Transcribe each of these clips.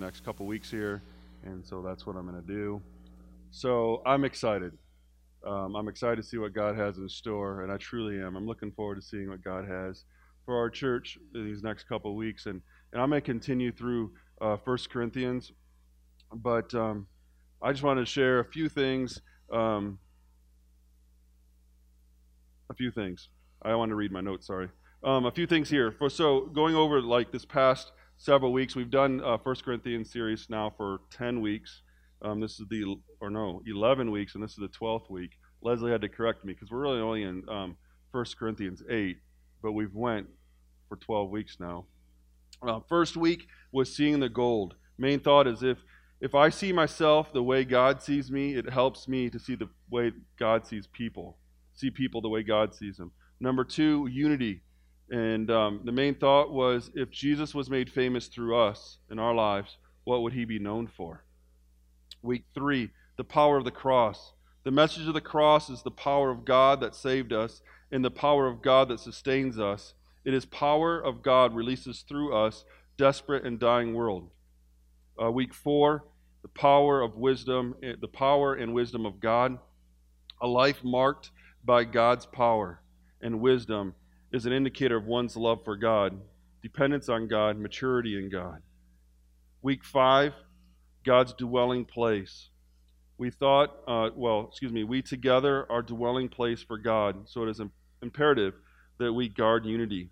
next couple weeks here, and so that's what I'm going to do. So I'm excited. Um, I'm excited to see what God has in store, and I truly am. I'm looking forward to seeing what God has for our church these next couple weeks, and and I'm going to continue through uh, First Corinthians, but um, I just wanted to share a few things. Um, a few things. I want to read my notes. Sorry. Um, a few things here. For, so going over like this past several weeks, we've done First Corinthians series now for ten weeks. Um, this is the or no, eleven weeks, and this is the twelfth week. Leslie had to correct me because we're really only in um, First Corinthians eight, but we've went for twelve weeks now. Uh, first week was seeing the gold. Main thought is if if I see myself the way God sees me, it helps me to see the way God sees people, see people the way God sees them. Number two, unity. And um, the main thought was if Jesus was made famous through us in our lives, what would he be known for? Week three, the power of the cross. The message of the cross is the power of God that saved us and the power of God that sustains us. It is power of God releases through us, desperate and dying world. Uh, week four, the power of wisdom, eh, the power and wisdom of God. A life marked by God's power and wisdom is an indicator of one's love for God, dependence on God, maturity in God. Week five, God's dwelling place. We thought, uh, well, excuse me, we together are dwelling place for God, so it is imperative that we guard unity.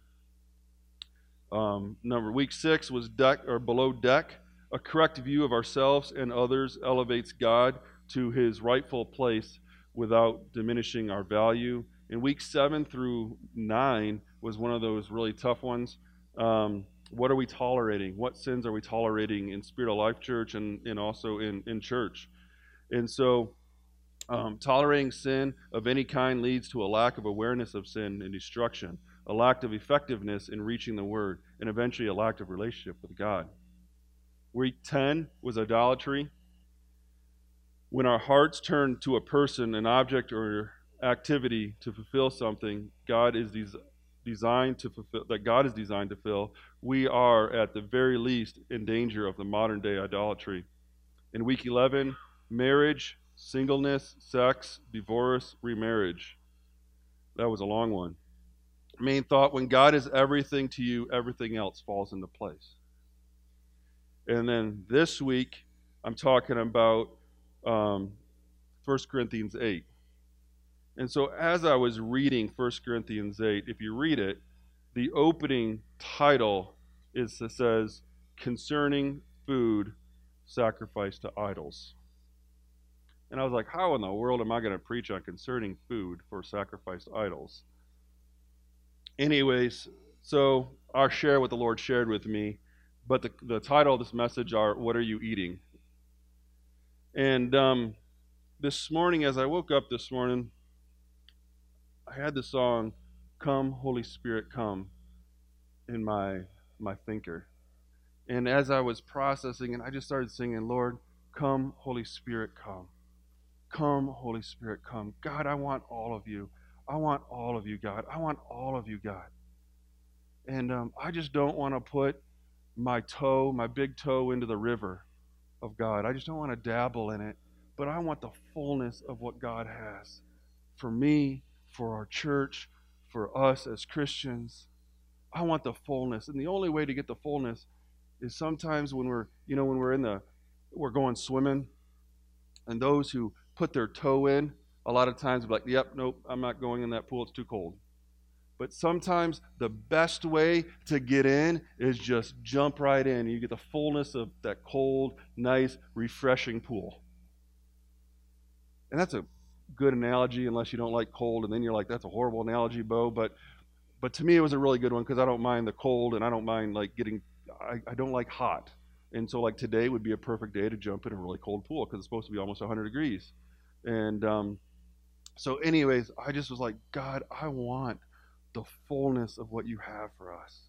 Um, number week six was deck or below deck. A correct view of ourselves and others elevates God to his rightful place without diminishing our value. In week seven through nine was one of those really tough ones. Um, what are we tolerating? What sins are we tolerating in Spirit of Life Church and, and also in, in church? And so, um, tolerating sin of any kind leads to a lack of awareness of sin and destruction, a lack of effectiveness in reaching the Word, and eventually a lack of relationship with God. Week 10 was idolatry. When our hearts turn to a person, an object, or activity to fulfill something God is des- designed to fulfill, that God is designed to fill, we are at the very least in danger of the modern day idolatry. In week 11, marriage, singleness, sex, divorce, remarriage. That was a long one. Main thought when God is everything to you, everything else falls into place. And then this week, I'm talking about um, 1 Corinthians 8. And so as I was reading 1 Corinthians 8, if you read it, the opening title is says concerning food sacrificed to idols. And I was like, how in the world am I going to preach on concerning food for sacrificed idols? Anyways, so I'll share what the Lord shared with me but the, the title of this message are What Are You Eating? And um, this morning, as I woke up this morning, I had the song Come, Holy Spirit, Come in my, my thinker. And as I was processing, and I just started singing, Lord, come, Holy Spirit, come. Come, Holy Spirit, come. God, I want all of you. I want all of you, God. I want all of you, God. And um, I just don't want to put my toe, my big toe, into the river of God. I just don't want to dabble in it, but I want the fullness of what God has for me, for our church, for us as Christians. I want the fullness. And the only way to get the fullness is sometimes when we're, you know, when we're in the, we're going swimming, and those who put their toe in, a lot of times be like, yep, nope, I'm not going in that pool, it's too cold. But sometimes the best way to get in is just jump right in. You get the fullness of that cold, nice, refreshing pool. And that's a good analogy unless you don't like cold, and then you're like, that's a horrible analogy, Bo. But but to me it was a really good one because I don't mind the cold and I don't mind like getting I, I don't like hot. And so like today would be a perfect day to jump in a really cold pool because it's supposed to be almost 100 degrees. And um, so anyways, I just was like, God, I want the fullness of what you have for us.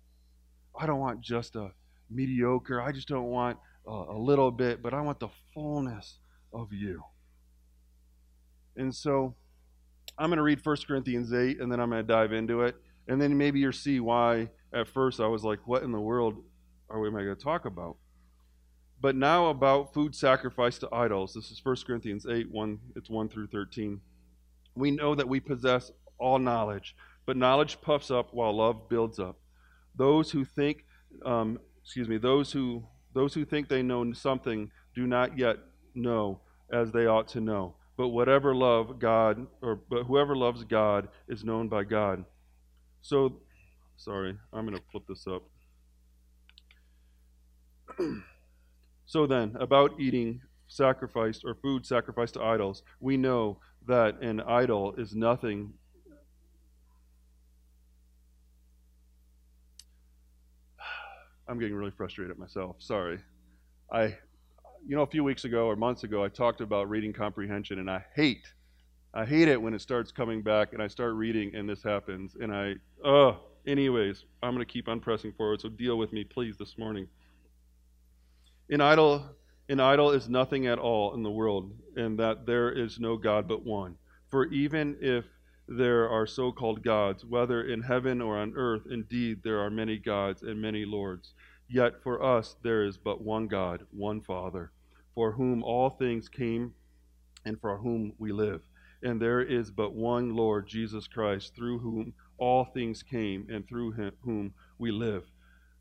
I don't want just a mediocre, I just don't want a, a little bit, but I want the fullness of you. And so I'm going to read 1 Corinthians 8 and then I'm going to dive into it. And then maybe you'll see why at first I was like, what in the world are we am I going to talk about? But now about food sacrificed to idols. This is 1 Corinthians 8, 1, it's 1 through 13. We know that we possess all knowledge, but knowledge puffs up while love builds up. Those who think, um, excuse me, those who those who think they know something do not yet know as they ought to know. But whatever love God, or but whoever loves God is known by God. So, sorry, I'm going to flip this up. so then, about eating sacrificed or food sacrificed to idols, we know that an idol is nothing. I'm getting really frustrated at myself. Sorry. I, you know, a few weeks ago or months ago, I talked about reading comprehension, and I hate, I hate it when it starts coming back and I start reading and this happens, and I, oh, anyways, I'm going to keep on pressing forward. So deal with me, please, this morning. An idol, an idol is nothing at all in the world, and that there is no God but one. For even if there are so called gods, whether in heaven or on earth, indeed there are many gods and many lords. Yet for us there is but one God, one Father, for whom all things came and for whom we live. And there is but one Lord, Jesus Christ, through whom all things came and through him, whom we live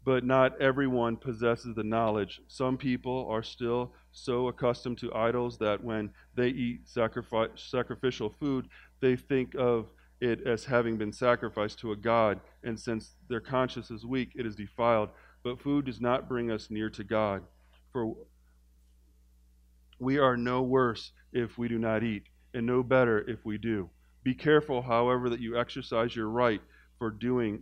but not everyone possesses the knowledge. Some people are still so accustomed to idols that when they eat sacrificial food, they think of it as having been sacrificed to a god, and since their conscience is weak, it is defiled. But food does not bring us near to God, for we are no worse if we do not eat, and no better if we do. Be careful, however, that you exercise your right for doing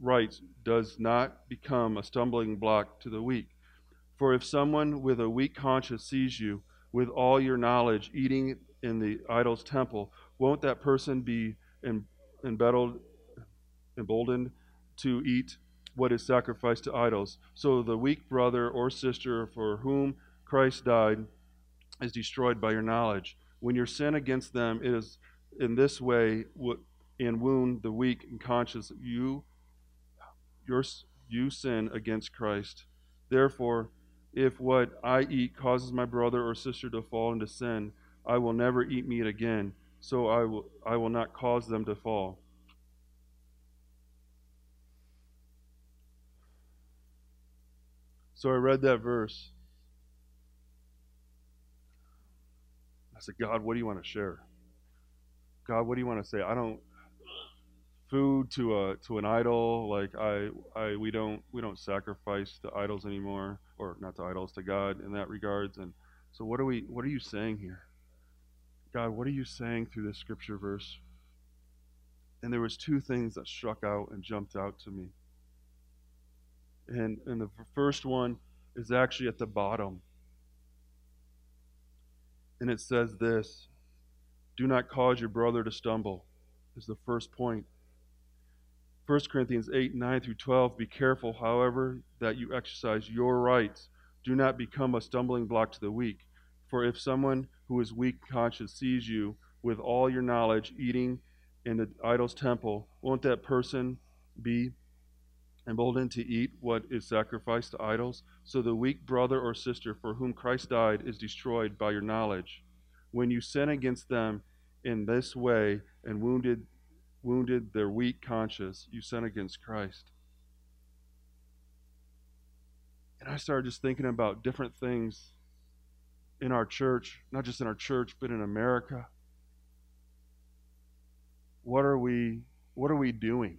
rights does not become a stumbling block to the weak. For if someone with a weak conscience sees you with all your knowledge eating in the idol's temple, won't that person be embattled, emboldened to eat what is sacrificed to idols? So the weak brother or sister for whom Christ died is destroyed by your knowledge. When your sin against them is in this way and wound the weak and conscious, you your, you sin against Christ. Therefore, if what I eat causes my brother or sister to fall into sin, I will never eat meat again, so I will, I will not cause them to fall. So I read that verse. I said, God, what do you want to share? God, what do you want to say? I don't food to a to an idol like i i we don't we don't sacrifice to idols anymore or not to idols to god in that regards and so what are we what are you saying here god what are you saying through this scripture verse and there was two things that struck out and jumped out to me and and the first one is actually at the bottom and it says this do not cause your brother to stumble is the first point. point 1 Corinthians 8, 9 through 12. Be careful, however, that you exercise your rights. Do not become a stumbling block to the weak. For if someone who is weak conscious sees you with all your knowledge eating in the idol's temple, won't that person be emboldened to eat what is sacrificed to idols? So the weak brother or sister for whom Christ died is destroyed by your knowledge. When you sin against them in this way and wounded wounded their weak conscience, you sin against Christ. And I started just thinking about different things in our church, not just in our church, but in America. What are we what are we doing?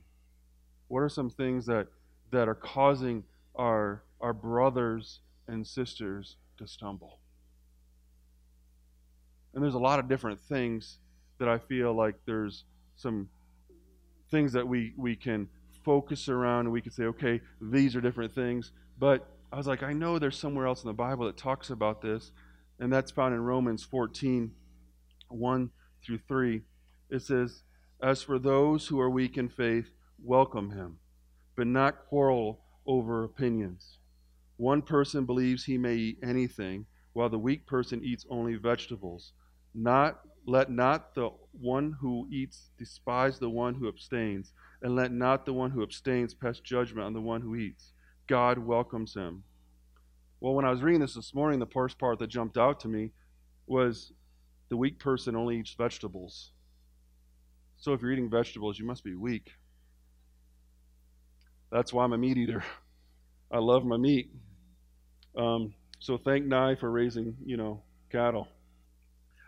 What are some things that that are causing our our brothers and sisters to stumble? And there's a lot of different things that I feel like there's some things that we, we can focus around and we can say, okay, these are different things. But I was like, I know there's somewhere else in the Bible that talks about this, and that's found in Romans 14 1 through 3. It says, As for those who are weak in faith, welcome him, but not quarrel over opinions. One person believes he may eat anything, while the weak person eats only vegetables. Not let not the one who eats despise the one who abstains, and let not the one who abstains pass judgment on the one who eats. God welcomes him. Well, when I was reading this this morning, the first part that jumped out to me was the weak person only eats vegetables. So if you're eating vegetables, you must be weak. That's why I'm a meat eater. I love my meat. Um, so thank Nye for raising, you know, cattle.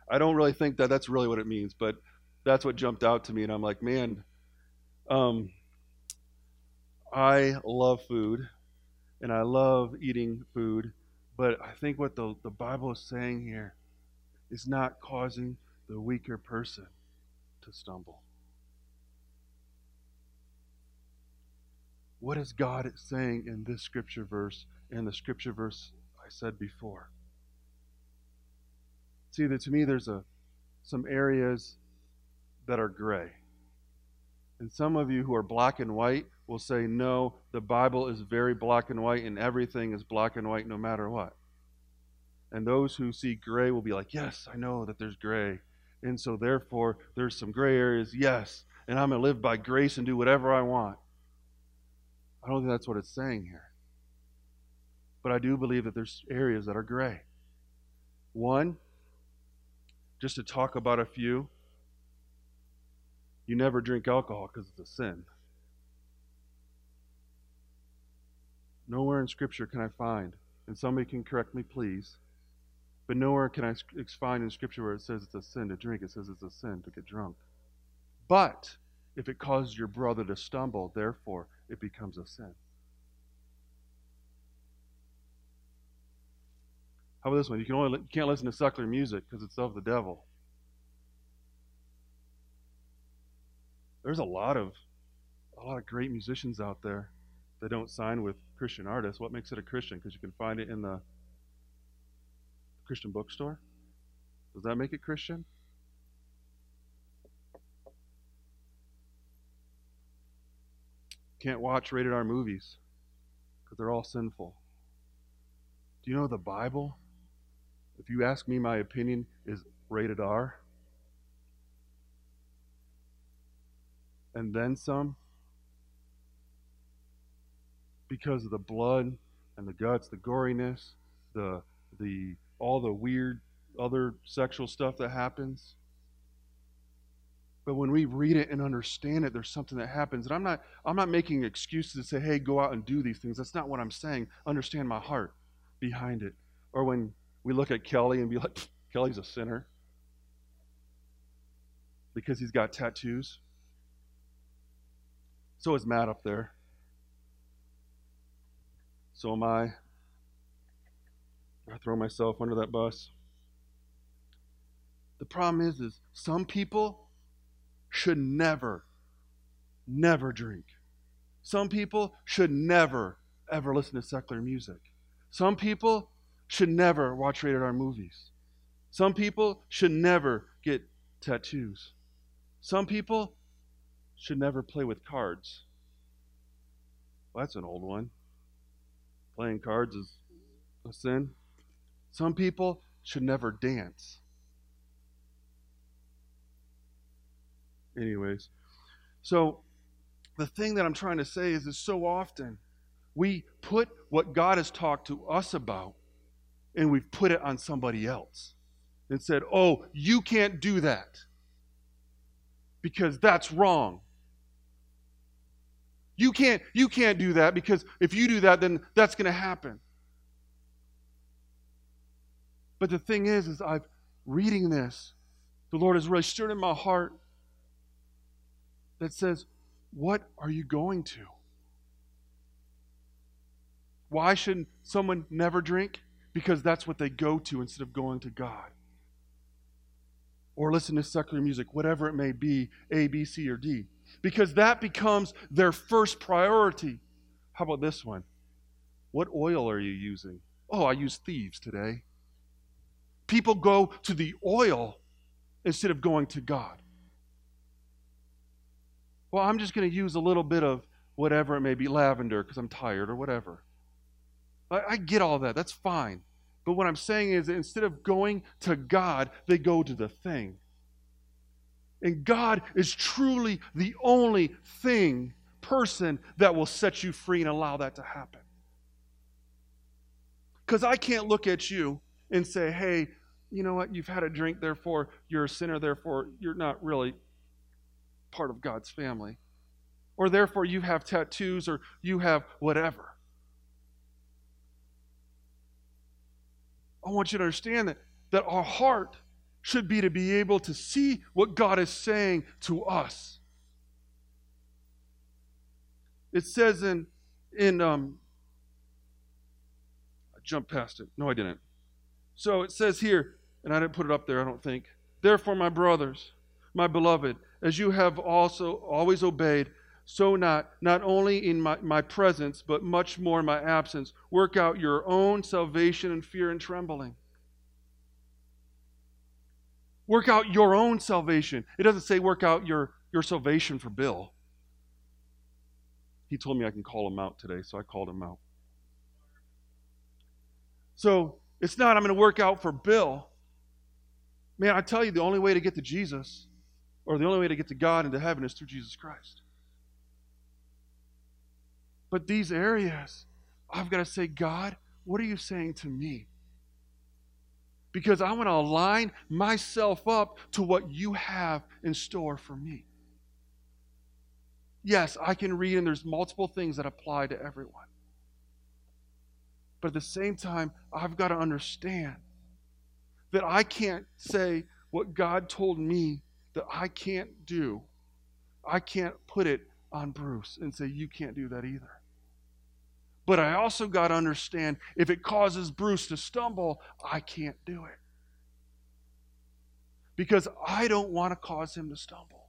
I don't really think that that's really what it means, but that's what jumped out to me, and I'm like, man, um, I love food, and I love eating food, but I think what the, the Bible is saying here is not causing the weaker person to stumble. What is God saying in this scripture verse and the scripture verse I said before? See, that to me, there's a some areas that are gray. And some of you who are black and white will say, no, the Bible is very black and white, and everything is black and white no matter what. And those who see gray will be like, yes, I know that there's gray. And so, therefore, there's some gray areas, yes, and I'm going to live by grace and do whatever I want. I don't think that's what it's saying here. But I do believe that there's areas that are gray. One, just to talk about a few, you never drink alcohol because it's a sin. Nowhere in Scripture can I find, and somebody can correct me, please, but nowhere can I find in Scripture where it says it's a sin to drink. It says it's a sin to get drunk. But if it causes your brother to stumble, therefore it becomes a sin. How about this one? You can only you can't listen to secular music because it's of the devil. There's a lot of a lot of great musicians out there that don't sign with Christian artists. What makes it a Christian? Because you can find it in the Christian bookstore. Does that make it Christian? Can't watch rated R movies because they're all sinful. Do you know the Bible if you ask me my opinion, is rated R. And then some. Because of the blood and the guts, the goriness, the the all the weird other sexual stuff that happens. But when we read it and understand it, there's something that happens. And I'm not I'm not making excuses to say, hey, go out and do these things. That's not what I'm saying. Understand my heart behind it. Or when we look at Kelly and be like, Kelly's a sinner because he's got tattoos. So is Matt up there. So am I. I throw myself under that bus. The problem is, is some people should never, never drink. Some people should never, ever listen to secular music. Some people should never watch rated R movies. Some people should never get tattoos. Some people should never play with cards. Well, that's an old one. Playing cards is a sin. Some people should never dance. Anyways, so the thing that I'm trying to say is that so often we put what God has talked to us about and we've put it on somebody else and said, oh, you can't do that because that's wrong. You can't, you can't do that because if you do that, then that's going to happen. But the thing is, is I've reading this, the Lord has really stirred in my heart that says, What are you going to? Why should someone never drink? because that's what they go to instead of going to God. Or listen to secular music, whatever it may be, A, B, C, or D. Because that becomes their first priority. How about this one? What oil are you using? Oh, I use thieves today. People go to the oil instead of going to God. Well, I'm just going to use a little bit of whatever it may be, lavender, because I'm tired or whatever. I, I get all that. That's fine. But what I'm saying is instead of going to God, they go to the thing. And God is truly the only thing, person that will set you free and allow that to happen. Because I can't look at you and say, hey, you know what? You've had a drink, therefore you're a sinner, therefore you're not really part of God's family. Or therefore you have tattoos or you have whatever. I want you to understand that, that our heart should be to be able to see what God is saying to us. It says in in um I jumped past it. No, I didn't. So it says here, and I didn't put it up there, I don't think. Therefore, my brothers, my beloved, as you have also always obeyed, so not not only in my, my presence, but much more in my absence, work out your own salvation in fear and trembling. Work out your own salvation. It doesn't say work out your, your salvation for Bill. He told me I can call him out today, so I called him out. So it's not I'm going to work out for Bill. Man, I tell you, the only way to get to Jesus, or the only way to get to God and to heaven, is through Jesus Christ. But these areas, I've got to say, God, what are you saying to me? because I want to align myself up to what you have in store for me. Yes, I can read, and there's multiple things that apply to everyone. But at the same time, I've got to understand that I can't say what God told me that I can't do. I can't put it on Bruce and say, You can't do that either. But I also got to understand if it causes Bruce to stumble, I can't do it. Because I don't want to cause him to stumble.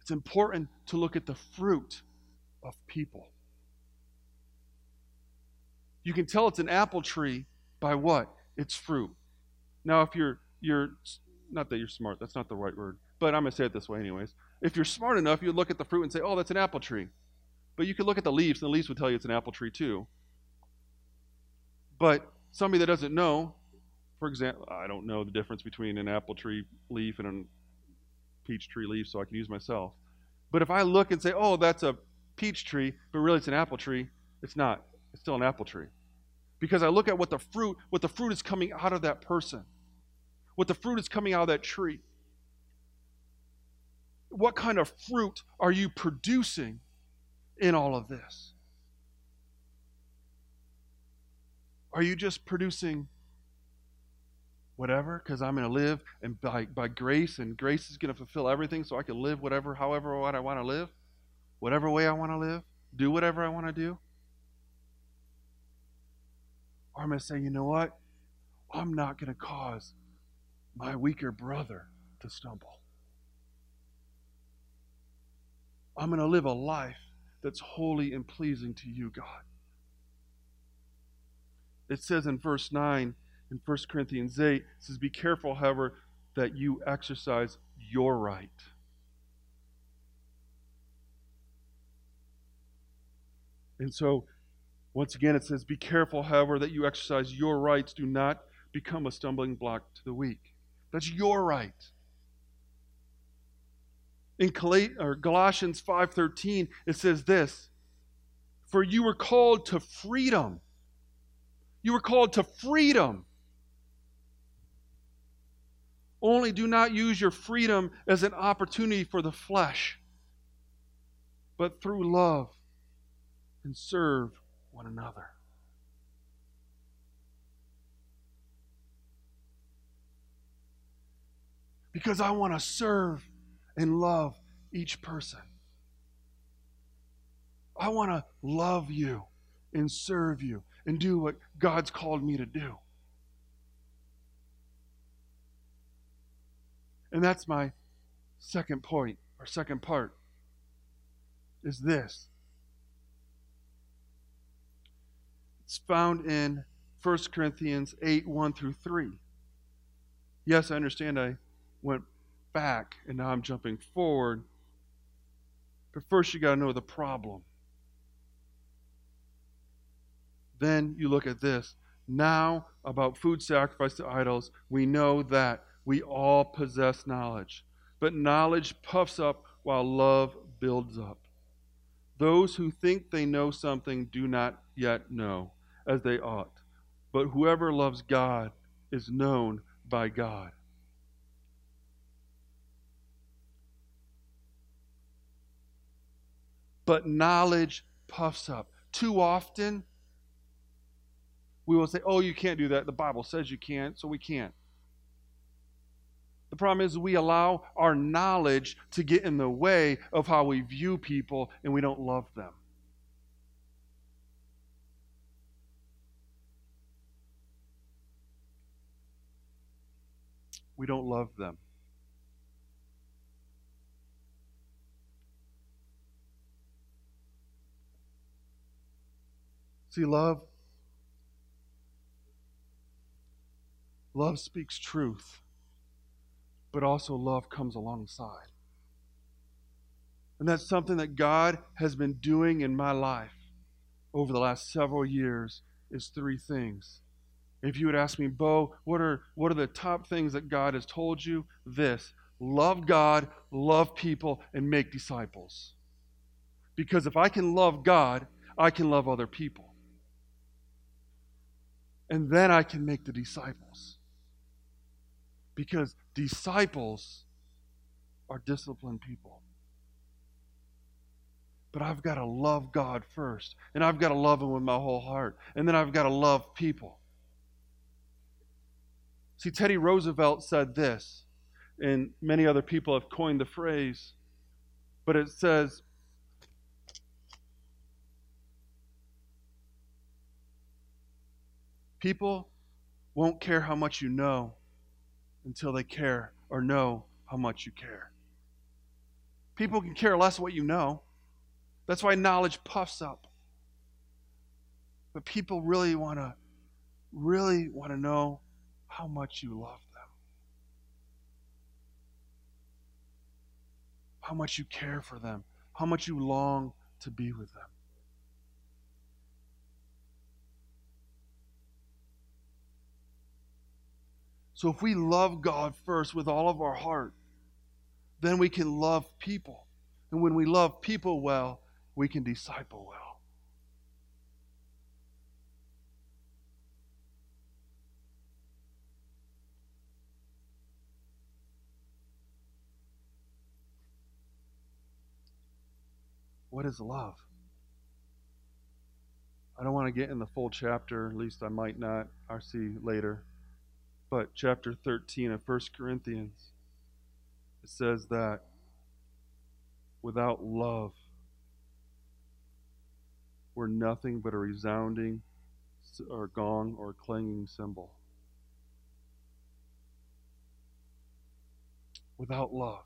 It's important to look at the fruit of people. You can tell it's an apple tree by what? Its fruit. Now, if you're you're not that you're smart, that's not the right word, but I'm to say it this way, anyways. If you're smart enough, you'd look at the fruit and say, oh, that's an apple tree. But you could look at the leaves, and the leaves would tell you it's an apple tree too. But somebody that doesn't know, for example, I don't know the difference between an apple tree leaf and a peach tree leaf, so I can use myself. But if I look and say, oh, that's a peach tree, but really it's an apple tree, it's not. It's still an apple tree. Because I look at what the fruit, what the fruit is coming out of that person what the fruit is coming out of that tree. What kind of fruit are you producing in all of this? Are you just producing whatever because I'm going to live and by, by grace and grace is going to fulfill everything so I can live whatever, however, what I want to live, whatever way I want to live, do whatever I want to do? Or I'm going to say, you know what? I'm not going to cause my weaker brother to stumble. I'm going to live a life that's holy and pleasing to you, God. It says in verse 9 in 1 Corinthians 8, it says, Be careful, however, that you exercise your right. And so, once again, it says, Be careful, however, that you exercise your rights. Do not become a stumbling block to the weak. That's your right. In Galatians 5:13 it says this, "For you were called to freedom. You were called to freedom. Only do not use your freedom as an opportunity for the flesh, but through love and serve one another." because I want to serve and love each person. I want to love you and serve you and do what God's called me to do. And that's my second point, or second part, is this. It's found in 1 Corinthians 8 1 through 3. Yes, I understand I went back and now I'm jumping forward. But first, you got to know the problem. Then you look at this. Now, about food sacrificed to idols, we know that we all possess knowledge. but knowledge puffs up while love builds up. Those who think they know something do not yet know as they ought, but whoever loves God is known by God. But knowledge puffs up. Too often, we will say, Oh, you can't do that. The Bible says you can't, so we can't. The problem is we allow our knowledge to get in the way of how we view people and we don't love them. We don't love them. See, love love speaks truth but also love comes alongside. And that's something that God has been doing in my life over the last several years is three things. If you would ask me, Bo, what are what are the top things that God has told you? This. Love God, love people, and make disciples. Because if I can love God, I can love other people. And then I can make the disciples. Because disciples are disciplined people. But I've got to love God first. And I've got to love Him with my whole heart. And then I've got to love people. See, Teddy Roosevelt said this, and many other people have coined the phrase, but it says, People won't care how much you know until they care or know how much you care. People can care less what you know. That's why knowledge puffs up. But people really want to really want to know how much you love them. How much you care for them. How much you long to be with them. So if we love God first with all of our heart, then we can love people. And when we love people well, we can disciple well. What is love? I don't want to get in the full chapter, at least I might not. I'll see later but chapter 13 of 1 Corinthians, it says that without love, we're nothing but a resounding or gong or clanging cymbal. Without love.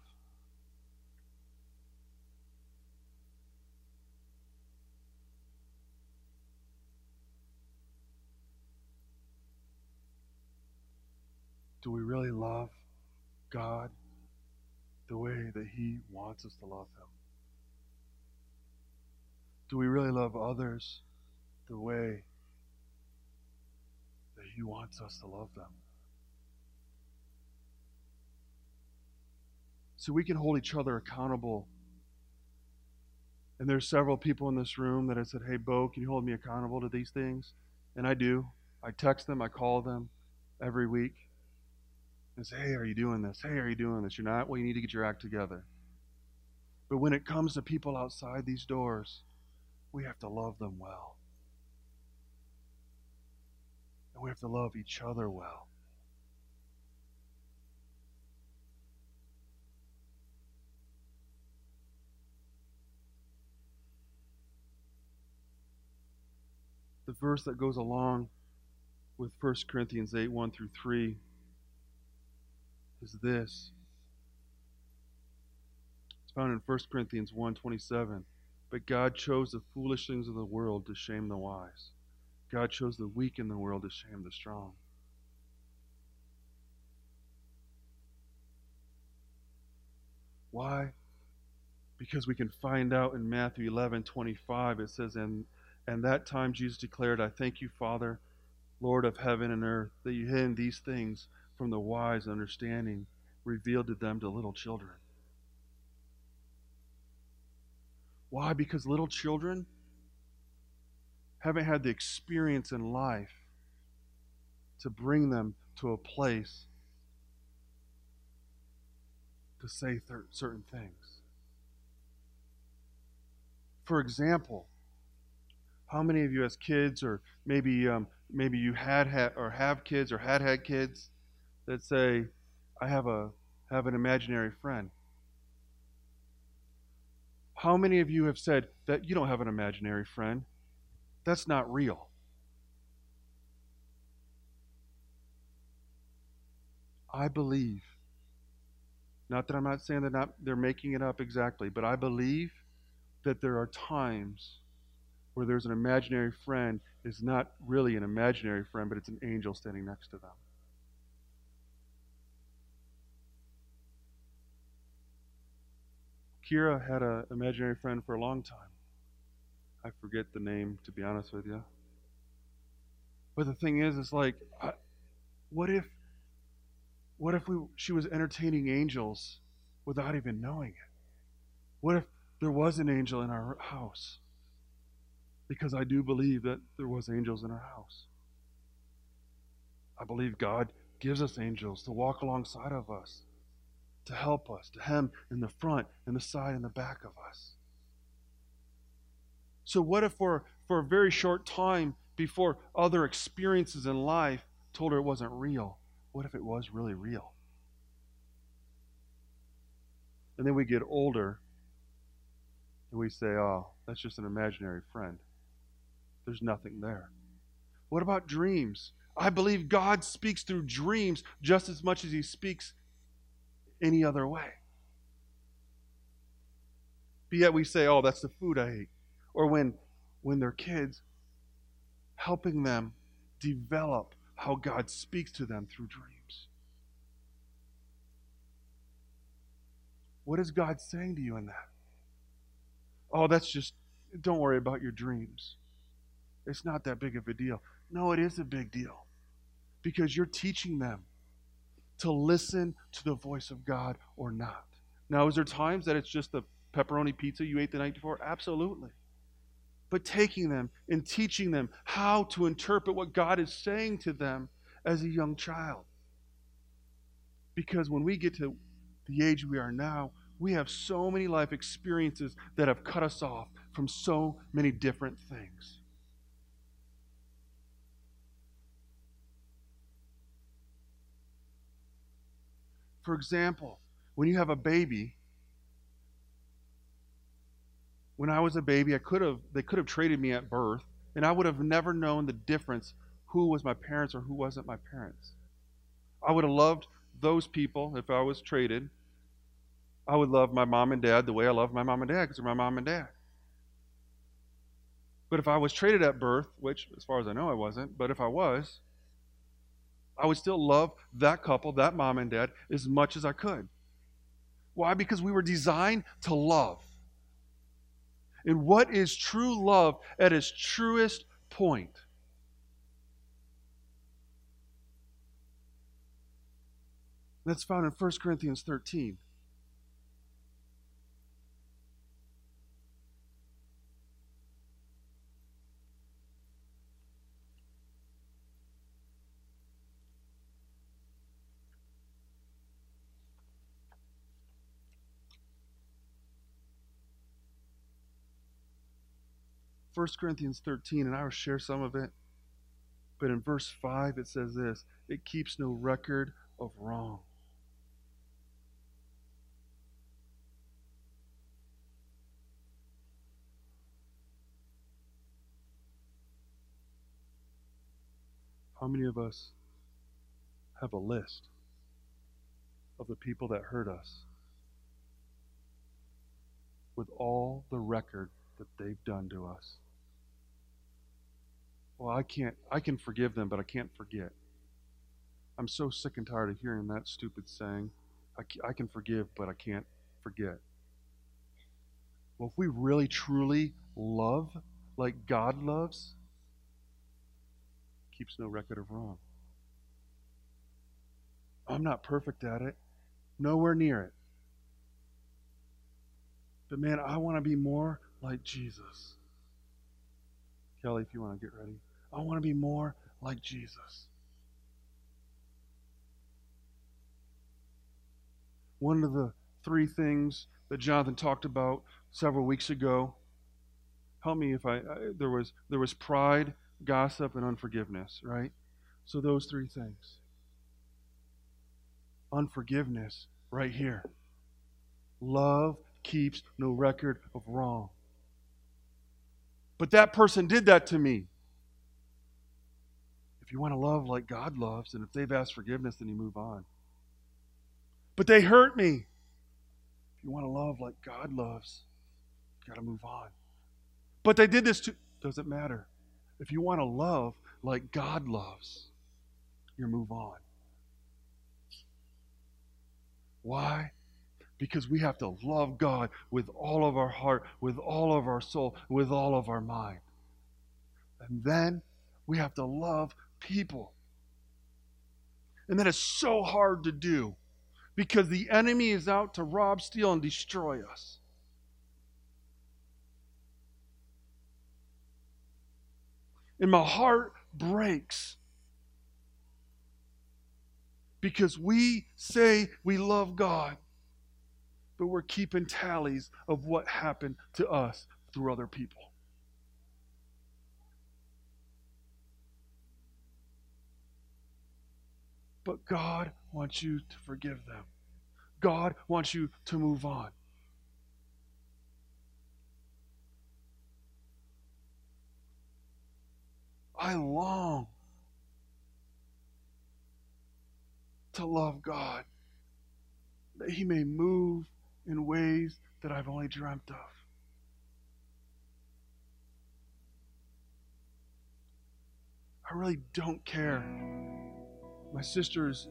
Do we really love God the way that He wants us to love Him? Do we really love others the way that He wants us to love them? So we can hold each other accountable. And there's several people in this room that have said, Hey, Bo, can you hold me accountable to these things? And I do. I text them, I call them every week and say, hey, are you doing this? Hey, are you doing this? You're not? Well, you need to get your act together. But when it comes to people outside these doors, we have to love them well. And we have to love each other well. The verse that goes along with 1 Corinthians 8 1 through 3 is this. It's found in 1 Corinthians 1:27. But God chose the foolish things of the world to shame the wise. God chose the weak in the world to shame the strong. Why? Because we can find out in Matthew 11 25, it says, And, and that time Jesus declared, I thank you, Father, Lord of heaven and earth, that you hid these things from the wise understanding revealed to them to little children. Why? Because little children haven't had the experience in life to bring them to a place to say certain things. For example, how many of you as kids, or maybe um, maybe you had had or have kids or had had kids that say, "I have a have an imaginary friend." How many of you have said that you don't have an imaginary friend? That's not real. I believe, not that I'm not saying they're not they're making it up exactly, but I believe that there are times where there's an imaginary friend is not really an imaginary friend, but it's an angel standing next to them. Kira had an imaginary friend for a long time. I forget the name, to be honest with you. But the thing is, it's like, what if, what if we, she was entertaining angels without even knowing it? What if there was an angel in our house? Because I do believe that there was angels in our house. I believe God gives us angels to walk alongside of us to help us, to hem in the front and the side and the back of us. So, what if for, for a very short time before other experiences in life told her it wasn't real? What if it was really real? And then we get older and we say, oh, that's just an imaginary friend. There's nothing there. What about dreams? I believe God speaks through dreams just as much as He speaks any other way. But yet we say, oh, that's the food I ate. Or when, when they're kids, helping them develop how God speaks to them through dreams. What is God saying to you in that? Oh, that's just, don't worry about your dreams. It's not that big of a deal. No, it is a big deal because you're teaching them to listen to the voice of God or not. Now, is there times that it's just the pepperoni pizza you ate the night before? Absolutely. But taking them and teaching them how to interpret what God is saying to them as a young child. Because when we get to the age we are now, we have so many life experiences that have cut us off from so many different things. For example, when you have a baby, when I was a baby, I could have they could have traded me at birth, and I would have never known the difference who was my parents or who wasn't my parents. I would have loved those people if I was traded. I would love my mom and dad the way I love my mom and dad because they're my mom and dad. But if I was traded at birth, which as far as I know I wasn't, but if I was, I would still love that couple, that mom and dad, as much as I could. Why? Because we were designed to love. And what is true love at its truest point? That's found in 1 Corinthians 13. 1 Corinthians 13, and I will share some of it. But in verse 5, it says this it keeps no record of wrong. How many of us have a list of the people that hurt us with all the record that they've done to us. Well, I can't, I can forgive them, but I can't forget. I'm so sick and tired of hearing that stupid saying. I, I can forgive, but I can't forget. Well, if we really truly love like God loves, keeps no record of wrong. I'm not perfect at it. Nowhere near it. But man, I want to be more like Jesus. Kelly, if you want to get ready. I want to be more like Jesus. One of the three things that Jonathan talked about several weeks ago. Help me if I, I there was there was pride, gossip, and unforgiveness, right? So those three things. Unforgiveness, right here. Love keeps no record of wrong. But that person did that to me. If you want to love like God loves, and if they've asked forgiveness, then you move on. But they hurt me. If you want to love like God loves, you got to move on. But they did this too. Doesn't matter. If you want to love like God loves, you move on. Why? Because we have to love God with all of our heart, with all of our soul, with all of our mind. And then we have to love people. And that is so hard to do because the enemy is out to rob, steal, and destroy us. And my heart breaks because we say we love God, but we're keeping tallies of what happened to us through other people. But God wants you to forgive them. God wants you to move on. I long to love God, that He may move in ways that I've only dreamt of. I really don't care. My sister's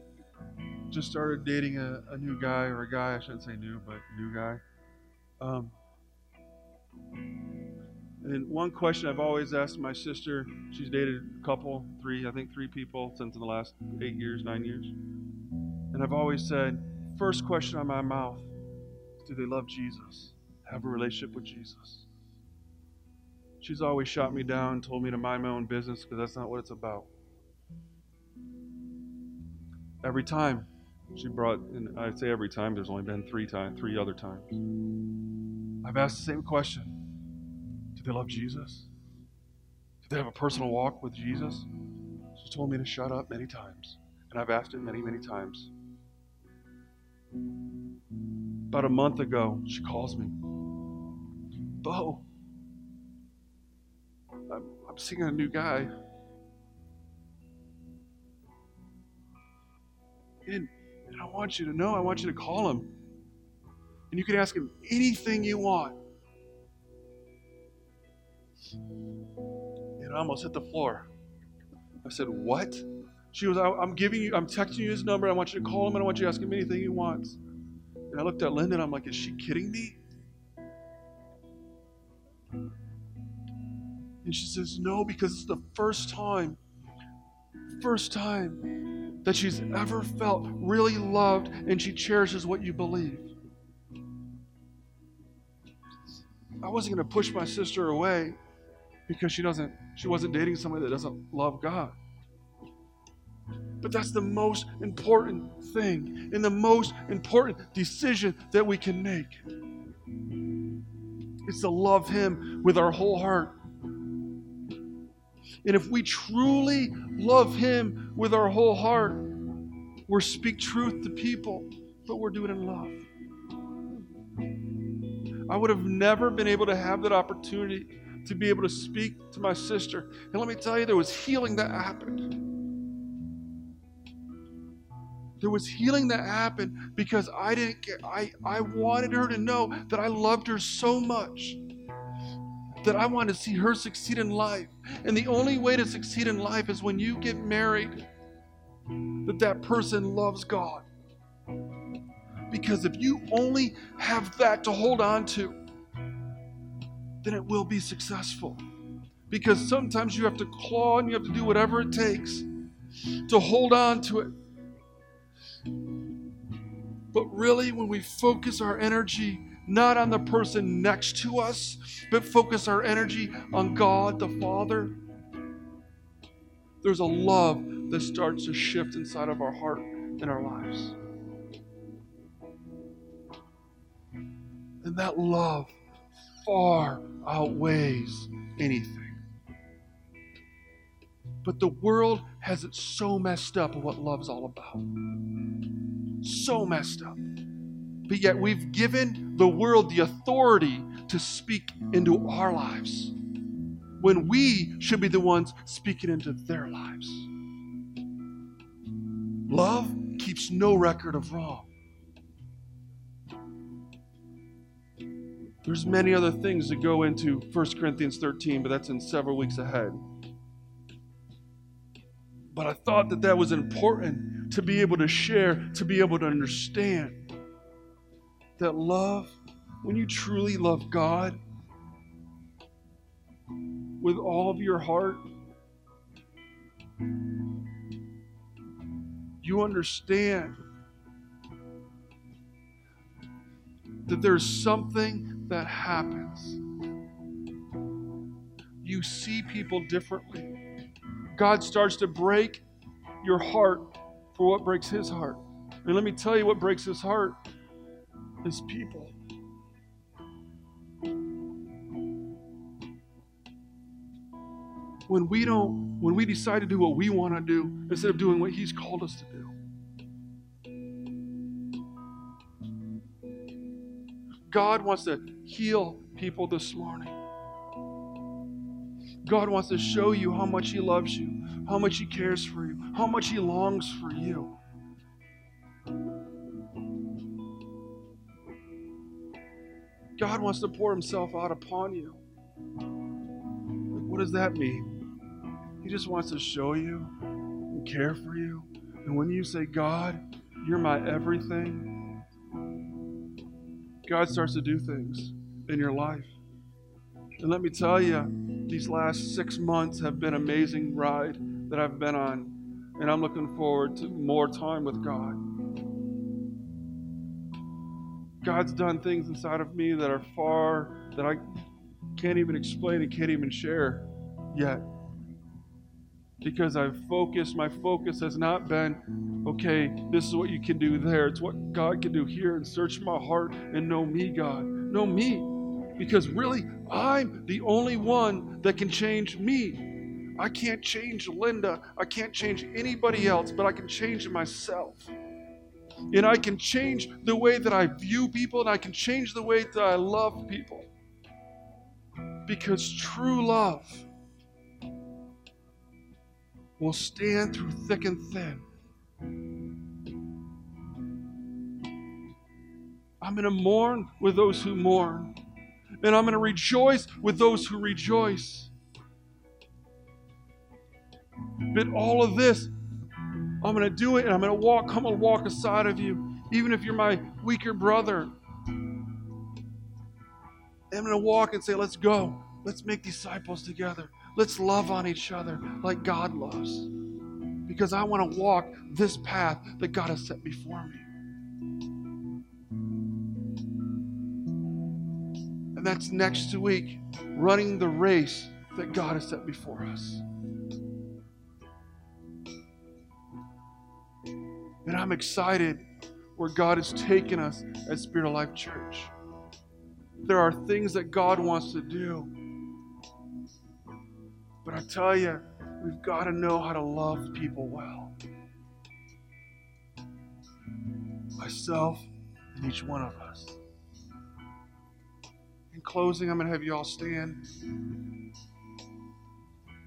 just started dating a, a new guy, or a guy, I shouldn't say new, but new guy. Um, and one question I've always asked my sister, she's dated a couple, three, I think three people since in the last eight years, nine years. And I've always said, first question on my mouth do they love Jesus? Have a relationship with Jesus? She's always shot me down and told me to mind my own business because that's not what it's about. Every time she brought, and I say every time, there's only been three times, three other times. I've asked the same question. Do they love Jesus? Do they have a personal walk with Jesus? She told me to shut up many times. And I've asked it many, many times. About a month ago, she calls me. Bo, I'm, I'm seeing a new guy. And, and I want you to know, I want you to call him. And you can ask him anything you want. And I almost hit the floor. I said, What? She goes, I'm giving you, I'm texting you his number. I want you to call him and I want you to ask him anything he wants. And I looked at Linda and I'm like, Is she kidding me? And she says, No, because it's the first time, first time that she's ever felt really loved and she cherishes what you believe. I wasn't going to push my sister away because she doesn't she wasn't dating somebody that doesn't love God. But that's the most important thing and the most important decision that we can make. It's to love him with our whole heart. And if we truly love him with our whole heart, we're speak truth to people, but we're doing it in love. I would have never been able to have that opportunity to be able to speak to my sister. And let me tell you, there was healing that happened. There was healing that happened because I didn't get, I, I wanted her to know that I loved her so much that I want to see her succeed in life. And the only way to succeed in life is when you get married, that that person loves God. Because if you only have that to hold on to, then it will be successful. Because sometimes you have to claw and you have to do whatever it takes to hold on to it. But really, when we focus our energy not on the person next to us, but focus our energy on God the Father, there's a love that starts to shift inside of our heart and our lives. And that love far outweighs anything. But the world has it so messed up what love's all about. So messed up. But yet we've given the world the authority to speak into our lives when we should be the ones speaking into their lives. Love keeps no record of wrong. There's many other things that go into 1 Corinthians 13, but that's in several weeks ahead. But I thought that that was important to be able to share, to be able to understand that love, when you truly love God with all of your heart, you understand that there's something that happens. You see people differently. God starts to break your heart for what breaks his heart. And let me tell you what breaks his heart is people. When we don't, when we decide to do what we want to do instead of doing what he's called us to do. God wants to heal people this morning. God wants to show you how much He loves you, how much He cares for you, how much He longs for you. God wants to pour Himself out upon you. What does that mean? He just wants to show you and care for you. And when you say, God, you're my everything, God starts to do things in your life. And let me tell you, these last six months have been amazing ride that I've been on. And I'm looking forward to more time with God. God's done things inside of me that are far, that I can't even explain and can't even share yet. Because I've focused, my focus has not been, okay, this is what you can do there. It's what God can do here and search my heart and know me, God. Know me. Because really, I'm the only one that can change me. I can't change Linda. I can't change anybody else, but I can change myself. And I can change the way that I view people, and I can change the way that I love people. Because true love will stand through thick and thin. I'm going to mourn with those who mourn and I'm going to rejoice with those who rejoice. But all of this, I'm going to do it and I'm going to walk, come and walk aside of you, even if you're my weaker brother. I'm going to walk and say, let's go. Let's make disciples together. Let's love on each other like God loves. Because I want to walk this path that God has set before me. And that's next week, running the race that God has set before us. And I'm excited where God has taken us at Spirit of Life Church. There are things that God wants to do. But I tell you, we've got to know how to love people well. Myself and each one of us. In closing, I'm going to have you all stand.